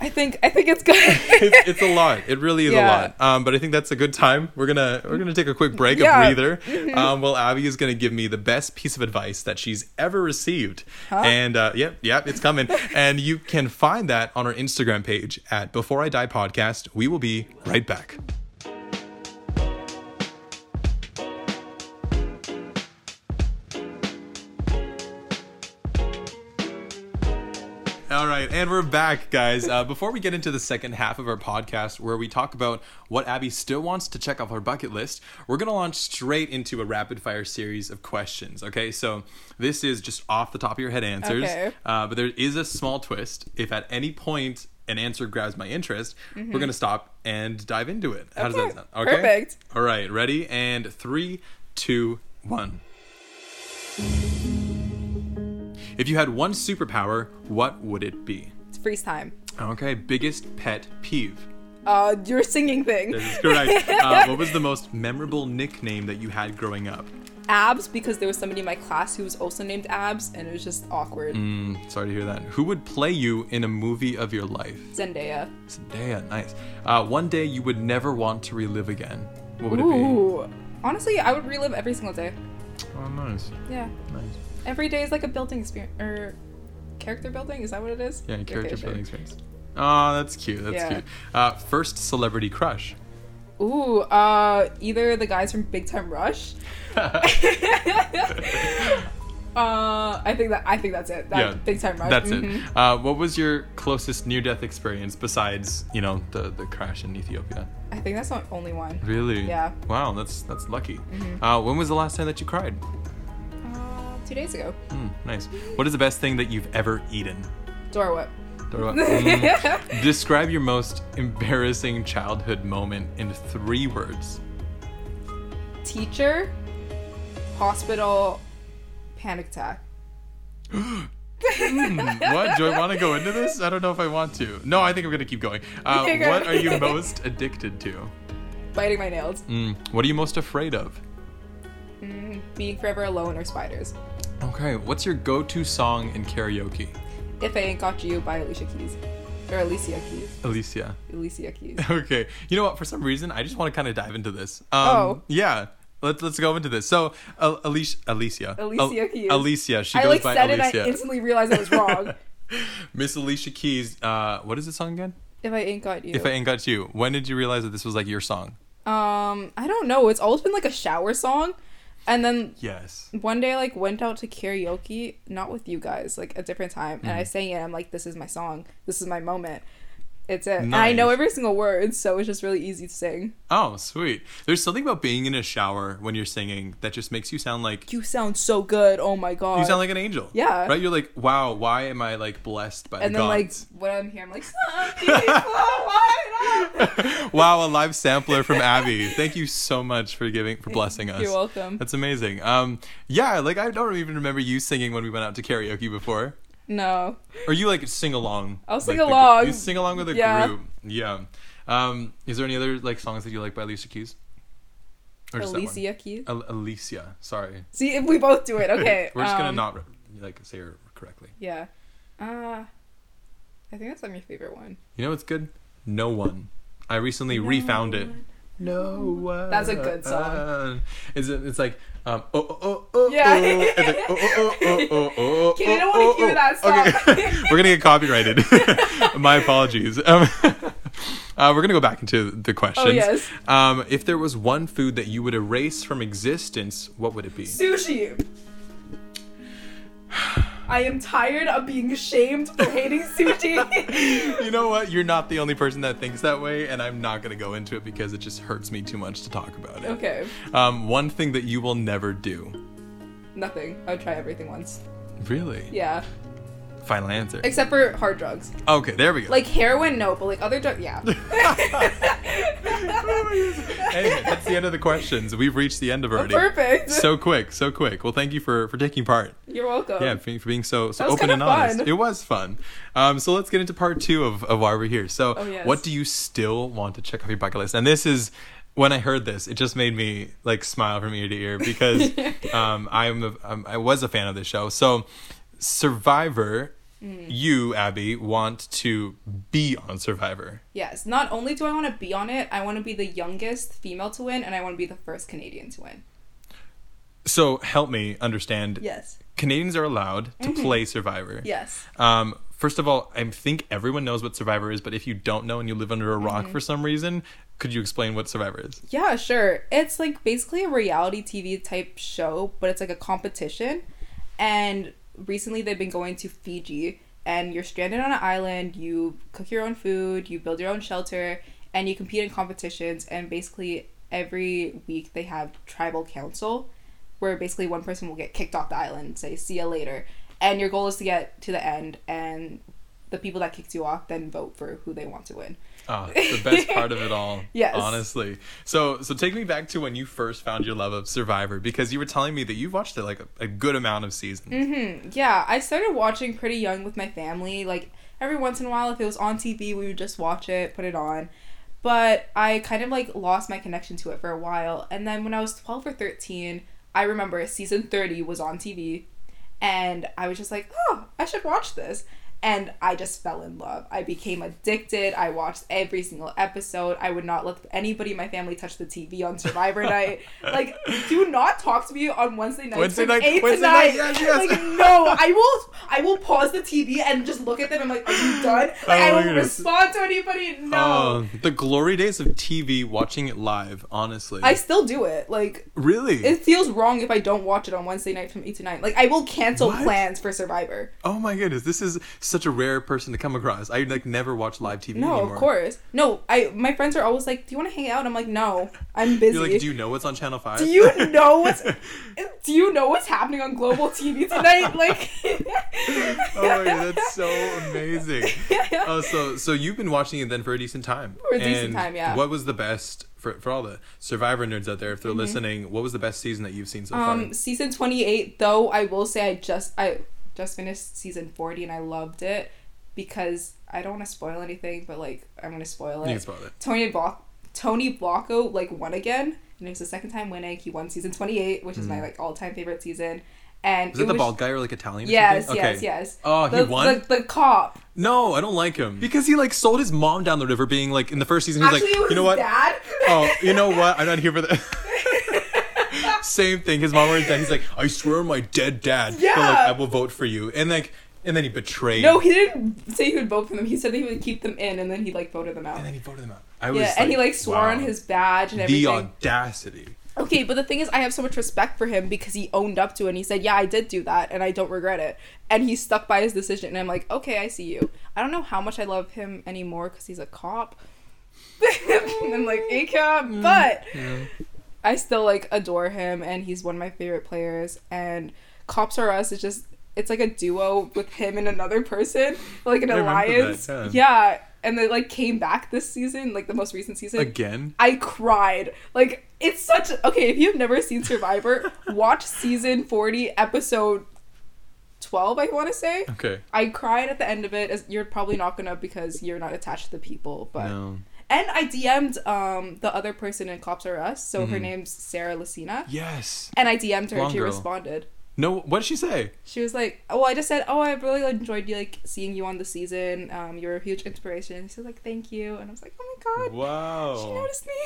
I think I think it's good. it's, it's a lot. It really is Yeah. a lot. Um, but i think that's a good time. We're gonna we're gonna take a quick break Yeah. a breather um, well abby is gonna give me the best piece of advice that she's ever received. And uh, yep yep it's coming. And you can find that on our instagram page at before i die podcast. We will be right back All right, and we're back, guys. Uh, before we get into the second half of our podcast, where we talk about what Abby still wants to check off her bucket list, we're going to launch straight into a rapid fire series of questions. Okay, so this is just off the top of your head answers, Okay. uh, but there is a small twist. If at any point an answer grabs my interest, we're going to stop and dive into it. How does Mm-hmm. That sound? Okay. perfect. All right, ready? And three, two, one. If you had one superpower, what would it be? it's freeze time. Okay, biggest pet peeve. Uh, your singing thing. This is correct. uh, what was the most memorable nickname that you had growing up? Abs because there was somebody in my class who was also named Abs, and it was just awkward. Mm, sorry to hear that. Who would play you in a movie of your life? Zendaya. Zendaya, nice. Uh, one day you would never want to relive again. What would it be? Ooh. Honestly, I would relive every single day. Oh, nice, Yeah. nice. Every day is like a building experience or character building. Is that what it is? Yeah, Okay, character sure. building experience. Oh, that's cute. That's Yeah. cute. Uh, first celebrity crush. Ooh, uh, either the guys from Big Time Rush. uh, I think that I think that's it. That, yeah, Big Time Rush. That's mhm. it. Uh, what was your closest near-death experience besides, you know, the the crash in Ethiopia? I think that's the only one. Really? Yeah. Mm-hmm. Wow, that's that's lucky. Uh, when was the last time that you cried? Two days ago. Mm, nice. What is the best thing that you've ever eaten? Dole Whip. Dora- Mm. Describe your most embarrassing childhood moment in three words. Teacher, hospital, panic attack. Mm, what? Do I want to go into this? I don't know if I want to. No, I think I'm gonna keep going. Uh, what are you most addicted to? Biting my nails. Mm, what are you most afraid of? Mm, being forever alone or spiders. Okay, what's your go-to song in karaoke? If I Ain't Got You by Alicia Keys. Or Alicia Keys. Alicia. Alicia Keys. Okay. You know what? For some reason, I just want to kind of dive into this. Um, Oh. Yeah. Let's let's go into this. So, uh, Alicia, Alicia, Alicia Al- Keys. Alicia. She I goes like by said it Alicia. and I instantly realized I was wrong. Miss Alicia Keys. Uh, what is the song again? if I Ain't Got You. If I ain't got you. When did you realize that this was like your song? Um, I don't know. It's always been like a shower song. And then Yes. one day I like went out to karaoke, not with you guys, like a different time, and I Mm-hmm. sang it. I'm like, this is my song. This is my moment. It's it. And I know every single word, so it's just really easy to sing. Oh, sweet. There's something about being in a shower when you're singing that just makes you sound like You sound so good. Oh my god. you sound like an angel. Yeah. Right. You're like, wow. Why am I like blessed by and the then like gods? when I'm here, I'm like, some people light up. wow, a live sampler from Abby. Thank you so much for giving for blessing us. You're welcome. That's amazing. Um, yeah, like I don't even remember you singing when we went out to karaoke before. No. Or you like sing along. I'll sing like, the along. you sing along with a Yeah. group. Yeah. Um, is there any other like songs that you like by Alicia Keys? Or just? Alicia Keys. Al- Alicia. Sorry. See if we both do it. Okay. We're just gonna um, not re- like say her correctly. Yeah. Uh, I think that's like my favorite one. You know what's good? No one. I recently refound it. No one. That's a good song. It's it's like um oh oh oh oh Yeah. oh. It's like, oh oh oh oh oh. Okay, I don't oh, wanna oh, hear oh. that song. Okay. we're gonna get copyrighted. My apologies. Um, uh, we're gonna go back into the questions. Oh, yes. Um, if there was one food that you would erase from existence, what would it be? Sushi. I am tired of being shamed for hating sushi. you know what? You're not the only person that thinks that way, and I'm not gonna go into it because it just hurts me too much to talk about it. okay. Um, one thing that you will never do. Nothing. I would try everything once. Really? Yeah. Final answer. Except for hard drugs. Okay, there we go. Like heroin, no, but like other drugs, yeah. anyway, that's the end of the questions. We've reached the end of already. Perfect. So quick, so quick. Well, thank you for for taking part. You're welcome. Yeah, for, for being so so open and honest. fun. It was fun. Um, so let's get into part two of, of why we're here. So, Oh, yes. what do you still want to check off your bucket list? And this is when I heard this, it just made me like smile from ear to ear because um, I'm a, um, I was a fan of this show. So, Survivor. Mm. You, Abby, want to be on Survivor. Yes. Not only do I want to be on it, I want to be the youngest female to win, and I want to be the first Canadian to win. So help me understand. Yes. Canadians are allowed to play Survivor. Yes. Um, first of all, I think everyone knows what Survivor is, but if you don't know and you live under a rock Mm-hmm. for some reason, could you explain what Survivor is? Yeah, sure. It's like basically a reality TV type show, but it's like a competition. And recently they've been going to Fiji, and you're stranded on an island, you cook your own food, you build your own shelter, and you compete in competitions. And basically, every week they have tribal council, where basically one person will get kicked off the island say, see you later. And your goal is to get to the end, and the people that kicked you off then vote for who they want to win. Oh, it's the best part of it all. Yes. Honestly. So so take me back to when you first found your love of Survivor because you were telling me that you've watched it like a, a good amount of seasons. Mm-hmm. Yeah, I started watching pretty young with my family. Like every once in a while, if it was on TV, we would just watch it, put it on. But I kind of like lost my connection to it for a while. And then when I was 12 or 13, I remember season 30 was on TV and I was just like, oh, I should watch this. And I just fell in love. I became addicted. I watched every single episode. I would not let anybody in my family touch the TV on Survivor night. Like, do not talk to me on Wednesday night Wednesday night- eight Wednesday to nine. night, yes, yes. Like, no, I will. I will pause the TV and just look at them. I'm like, are you done? Like, Oh I will goodness. respond to anybody. No. Oh, the glory days of TV, watching it live. Honestly, I still do it. Like, really. it feels wrong if I don't watch it on Wednesday night from eight to nine. Like, I will cancel What? plans for Survivor. oh my goodness, this is such a rare person to come across. I like never watch live TV No, anymore. of course. No, I. My friends are always like, "Do you want to hang out?" I'm like, "No, I'm busy." You're like, do you know what's on Channel Five? Do you know what's Do you know what's happening on global TV tonight? Like, oh my god, that's so amazing. Oh, so so you've been watching it then for a decent time. For a decent And time, yeah. What was the best for for all the Survivor nerds out there? If they're listening, what was the best season that you've seen so far? Mm-hmm. um, season 28. Though I will say, I just I just finished season 40 and I loved it because I don't want to spoil anything, but like I'm gonna spoil you it. can spoil it. Tony Block Tony Vlachos like won again, and it was the second time winning. He won season 28, which is my hmm. like all time favorite season. And. Is it, the was- bald guy or like Italian? or Yes, something? yes, Okay. yes. Oh, he won? The, the cop. No, I don't like him because he like sold his mom down the river, being like in the first season. He's Actually, like, it was you know what? Dad. Oh, you know what? I'm not here for that. Same thing. His mom or his dad. He's like, I swear on my dead dad. But like, Yeah. I will vote for you. And like, and then he betrayed. No, he didn't say he would vote for them. He said that he would keep them in, and then he like voted them out. And then he voted them out. I was Yeah, and he like swore wow. on his badge and everything. the audacity. Okay, but the thing is, I have so much respect for him because he owned up to it and he said, Yeah, I did do that and I don't regret it. And he stuck by his decision. And I'm like, Okay, I see you. I don't know how much I love him anymore because he's a cop. I'm like, A cop. Mm. But I still like adore him and he's one of my favorite players. And Cops Are Us is just, it's like a duo with him and another person, like an I remember that, alliance. yeah. yeah. And they like came back this season, like the most recent season. Again. I cried. Like it's such okay, if you've never seen Survivor, watch season 40 episode 12, I want to say. Okay. I cried at the end of it as you're probably not going to because you're not attached to the people, but No. And I DM'd um the other person in Cops Are Us, so her Mhm. name's Sarah Lacina, Yes. and I DM'd her and she girl. responded. No. What did she say? She was like, "Oh, I just said, oh, I really enjoyed you like seeing you on the season. Um, you're a huge inspiration." She was like, "Thank you," and I was like, "Oh my god, Wow. she noticed me."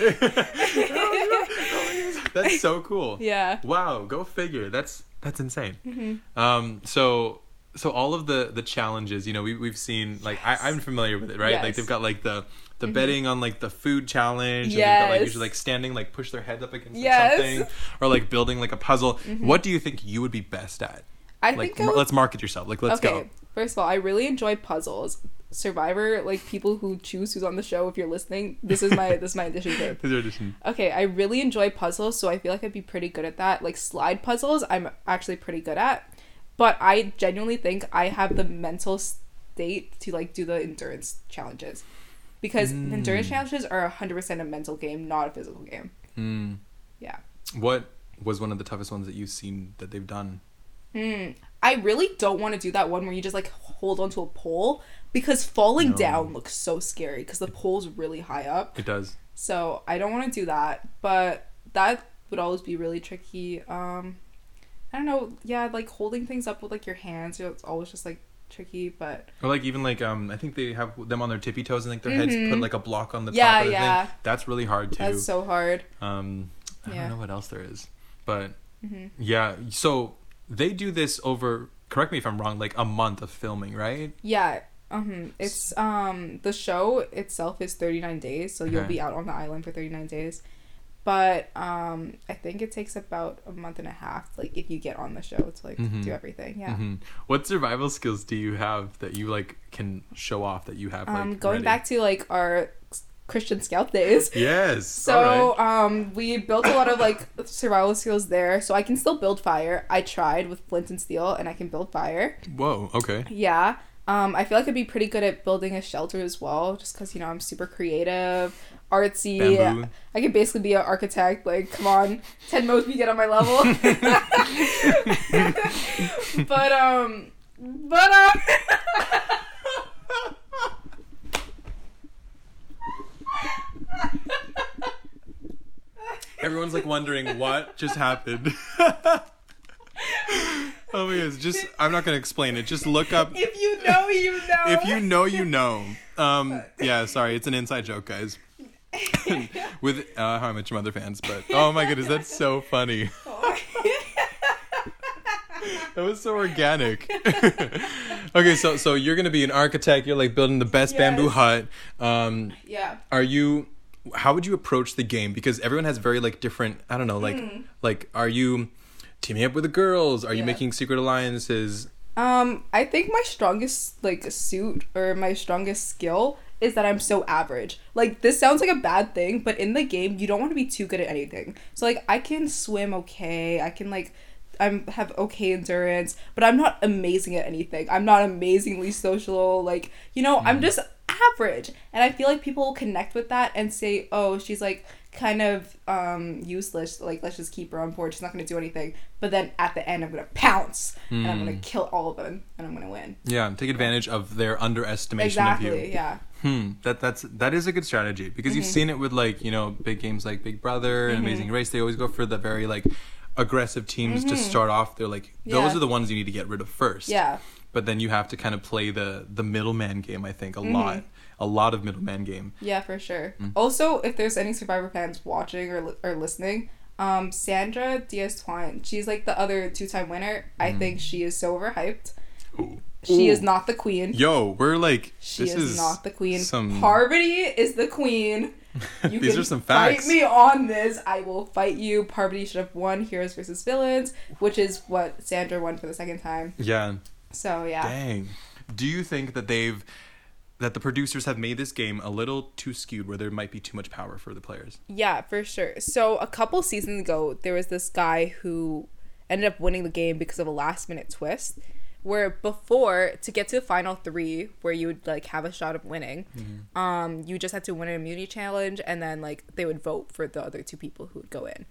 That's so cool. yeah. Wow, go figure. That's that's insane. hmm Um, so so all of the the challenges, you know, we we've seen like I, I'm familiar with it, right? Like they've got like the the Mhm. betting on like the food challenge, and like Yes. usually like standing like push their heads up against like, Yes. something, or like building like a puzzle. Mhm. What do you think you would be best at? I like think I would- let's market yourself. Like let's okay. go. First of all, I really enjoy puzzles. Survivor, like people who choose who's on the show. If you're listening, this is my this is my addition tip. Is there addition? Okay, I really enjoy puzzles, so I feel like I'd be pretty good at that. Like slide puzzles, I'm actually pretty good at. But I genuinely think I have the mental state to like do the endurance challenges. Because Mm. endurance challenges are 100% a mental game, not a physical game. Hmm. Yeah. What was one of the toughest ones that you've seen that they've done? Hmm. I really don't want to do that one where you just like hold onto a pole because falling No. down looks so scary because the pole's really high up. It does. So I don't want to do that, but that would always be really tricky. Um, I don't know. Yeah, like holding things up with like your hands, you know, it's always just like tricky. But Or like even like um I think they have them on their tippy toes and like their heads Mhm. put like a block on the Yeah, top of the yeah. thing. That's really hard too. that's so hard. Um, I Yeah. don't know what else there is, but hmm yeah. So they do this over. Correct me if I'm wrong. Like a month of filming, right? Yeah. Um, it's um the show itself is 39 days, so you'll be out on the island for 39 days. But um I think it takes about a month and a half like if you get on the show to like Mhm. do everything. Yeah. hmm What survival skills do you have that you like can show off that you have? Like, um going ready? back to like our Christian Scout days. Yes. So right. um we built a lot of like survival skills there. So I can still build fire. I tried with flint and steel and I can build fire. Whoa. Okay. Yeah. Um, I feel like I'd be pretty good at building a shelter as well, just because you know I'm super creative, artsy. Bamboo. I could basically be an architect. Like, come on, Ted Mosby, get on my level. but um, but um. Everyone's like wondering what just happened. oh my goodness! Just I'm not gonna explain it. Just look up. If you know, you know. If you know, you know. Um, yeah, sorry, it's an inside joke, guys. With uh, How I Met Your Mother fans, but oh my goodness, that's so funny. That was so organic. okay, so so you're gonna be an architect. You're like building the best bamboo hut. Um, yeah. are you? How would you approach the game? Because everyone has very like different. I don't know. Like like are you teaming up with the girls? Are you making secret alliances? Um, I think my strongest like suit or my strongest skill is that I'm so average. Like this sounds like a bad thing, but in the game you don't want to be too good at anything. So like I can swim okay. I can like I'm have okay endurance, but I'm not amazing at anything. I'm not amazingly social. Like, you know, I'm just average. And I feel like people will connect with that and say, "Oh, she's like kind of um useless. Like, let's just keep her on board. She's not going to do anything." But then at the end I'm going to pounce and I'm going to kill all of them and I'm going to win. Yeah, take advantage of their underestimation of you. Exactly. Yeah. Hmm. That that's that is a good strategy because Mm-hmm. you've seen it with like you know big games like Big Brother and Amazing Race. They always go for the very like aggressive teams to start off. They're like those Mm-hmm. Yeah. are the ones you need to get rid of first. Yeah. But then you have to kind of play the the middleman game. I think a Mm-hmm. lot, a lot of middleman game. Yeah, for sure. Mm. Also, if there's any Survivor fans watching or, li- or listening, um, Sandra Diaz Twine, she's like the other two time winner. I Mm. think she is so overhyped. Ooh. She Ooh. is not the queen. Yo, we're like She this is, not the queen. Some Parvati is the queen. You These can are some facts. fight me on this. I will fight you. Parvati should have won Heroes versus Villains, which is what Sandra won for the second time. yeah. So yeah. Dang. Do you think that they've that the producers have made this game a little too skewed where there might be too much power for the players? Yeah, for sure. So a couple seasons ago, there was this guy who ended up winning the game because of a last minute twist. Where before to get to the final three, where you would like have a shot of winning, um, you just had to win an immunity challenge, and then like they would vote for the other two people who would go in.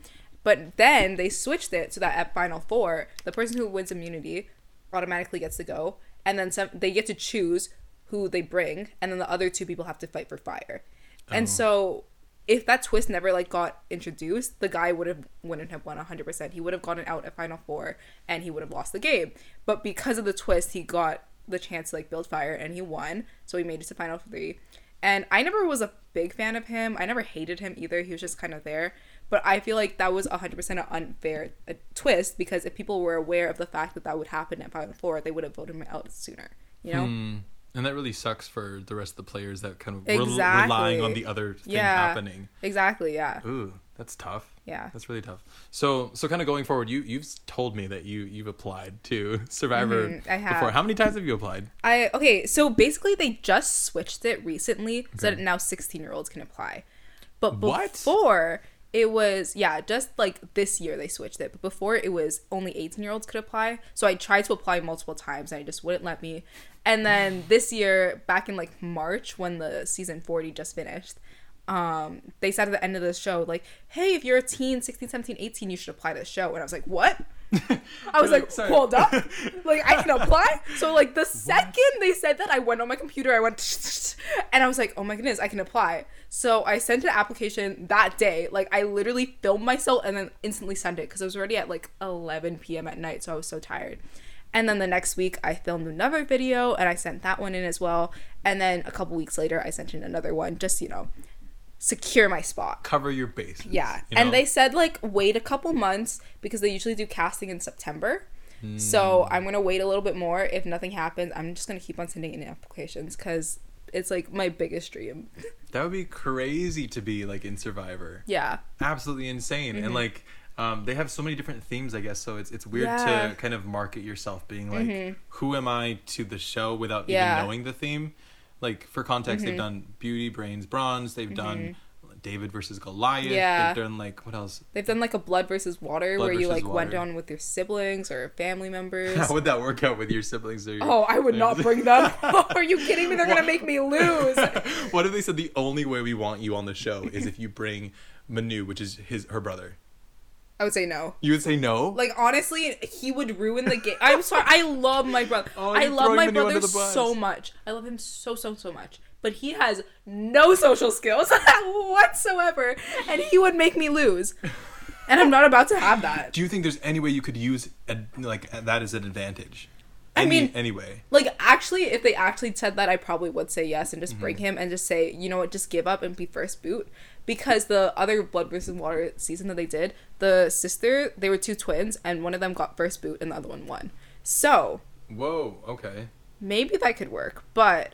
But then they switched it so that at final four, the person who wins immunity automatically gets to go, and then some they get to choose who they bring, and then the other two people have to fight for fire. And so if that twist never like got introduced, the guy would have wouldn't have won 100%. He would have gotten out at final 4 and he would have lost the game. But because of the twist, he got the chance to like build fire and he won. So he made it to final 3. And I never was a big fan of him. I never hated him either. He was just kind of there. But I feel like that was 100% an unfair twist because if people were aware of the fact that that would happen at final 4, they would have voted him out sooner, you know? Hmm. And that really sucks for the rest of the players that kind of were Exactly. relying on the other thing Yeah. happening. Exactly, yeah. Ooh, that's tough. Yeah. That's really tough. So, so kind of going forward, you you've told me that you you've applied to Survivor Mhm, I have. before. How many times have you applied? I okay, so basically they just switched it recently so that now 16 year olds can apply. But What? It was yeah, just like this year they switched it. But before it was only 18 year olds could apply. So I tried to apply multiple times and it just wouldn't let me. And then this year, back in like March when the season 40 just finished, um they said at the end of the show like hey if you're a teen 16 17 18 you should apply to the show and i was like what i was like, hold up. Like i can apply. So like the second they said that i went on my computer i went and i was like oh my goodness i can apply. So i sent an application that day. Like i literally filmed myself and then instantly sent it because I was already at like 11 p.m at night so i was so tired. And then the next week, I filmed another video and I sent that one in as well. And then a couple weeks later, I sent in another one, just, you know, secure my spot. Cover your bases. Yeah. you know? And they said, like, wait a couple months because they usually do casting in September. Hmm. So I'm going to wait a little bit more. If nothing happens, I'm just going to keep on sending in applications because it's like my biggest dream. that would be crazy to be like in Survivor. yeah. absolutely insane Mm-hmm. and like um, they have so many different themes i guess so it's it's weird Yeah. Mm-hmm. to kind of market yourself being like who am i to the show without Yeah. Mm-hmm. even knowing the theme like for context they've mm-hmm. done beauty brains bronze they've mm-hmm. done david versus goliath Yeah. they've done like what else They've done like a blood versus water Blood where you versus like went water. down with your siblings or family members. how would that work out with your siblings or your, Oh, I would not bring them. Are you kidding me? They're gonna make me lose. what if they said the only way we want you on the show is if you bring manu which is his her brother I would say no. you would say no Like honestly, he would ruin the game. I'm sorry. I love my brother. Oh, I love my brother so much. I love him so so so much. but he has no social skills whatsoever, and he would make me lose. And I'm not about to have that. Do you think there's any way you could use a, like that as an advantage? I mean- anyway. Like actually, if they actually said that, I probably would say yes and just mm-hmm. bring him and just say, you know what, just give up and be first boot. Because the other Blood versus Water season that they did, the sister, they were two twins, and one of them got first boot and the other one won. So Whoa. Okay. maybe that could work, but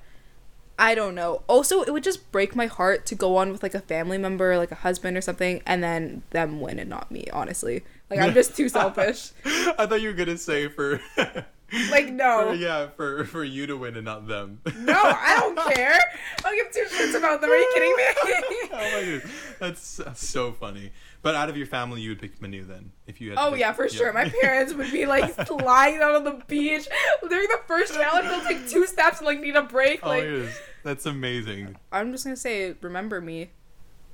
I don't know. Also, it would just break my heart to go on with like a family member, like a husband or something, and then them win and not me. Honestly, like I'm just too selfish. I thought you were gonna say for. Like no. for- yeah, for for you to win and not them. No, I don't care. I don't give two shits about them. Are you kidding me? oh my goodness, that's, that's so funny. But out of your family, you would pick Manu then, if you had. oh pick- yeah, for sure. My parents would be like lying out on the beach during the first challenge. They'll take two steps and like need a break. Oh Like goodness, that's amazing. I'm just gonna say, remember me,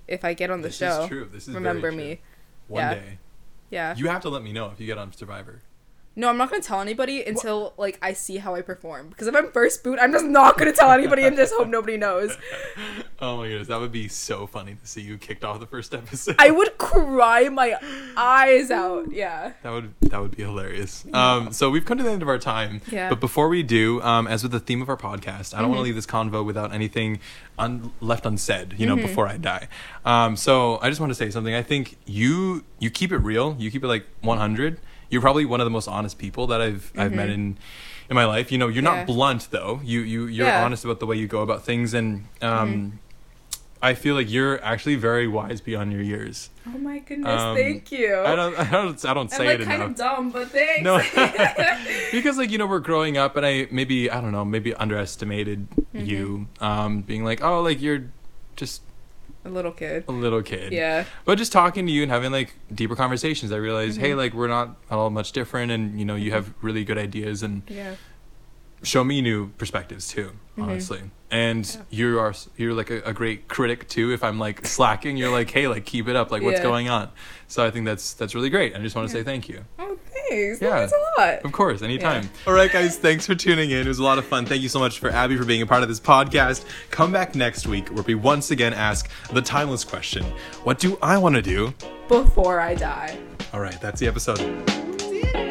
if I get on the This show. is true. This is very remember me. One Yeah. day, Yeah. you have to let me know if you get on Survivor. No, I'm not gonna tell anybody until like I see how I perform. Because if I'm first boot, I'm just not gonna tell anybody and just hope nobody knows. Oh my goodness, that would be so funny to see you kicked off the first episode. I would cry my eyes out. Yeah. That would that would be hilarious. Um, so we've come to the end of our time. Yeah. But before we do, um, as with the theme of our podcast, I don't Mm-hmm. want to leave this convo without anything un- left unsaid. You know, Mm-hmm. before I die. Um, so I just want to say something. I think you you keep it real. You keep it like 100. You're probably one of the most honest people that I've I've met in in my life. You know, you're Mm-hmm. Yeah. not blunt though. You you you're Yeah. honest about the way you go about things, and um, Mm-hmm. I feel like you're actually very wise beyond your years. Oh my goodness, Um, thank you. I don't I don't I don't say I'm like it kind enough. of dumb, but thanks. No, because like you know we're growing up, and I maybe I don't know maybe underestimated Mm-hmm. you, um, being like oh like you're just a little kid. a little kid. Yeah. But just talking to you and having like deeper conversations, I realized Mm-hmm. hey like we're not all much different, and you know you have really good ideas and Yeah. show me new perspectives too, honestly. And Mm-hmm. Yeah. you are you're like a, a great critic too. If I'm like slacking, you're like hey like keep it up, like what's Yeah. going on. So I think that's that's really great. I just want to say thank you. Oh, thanks. Yeah. That means a lot. Of course, anytime. All right, guys, thanks for tuning in. It was a lot of fun. Thank you so much for Abby for being a part of this podcast. Come back next week where we once again ask the timeless question What do I want to do? Before I die. All right, that's the episode. See you next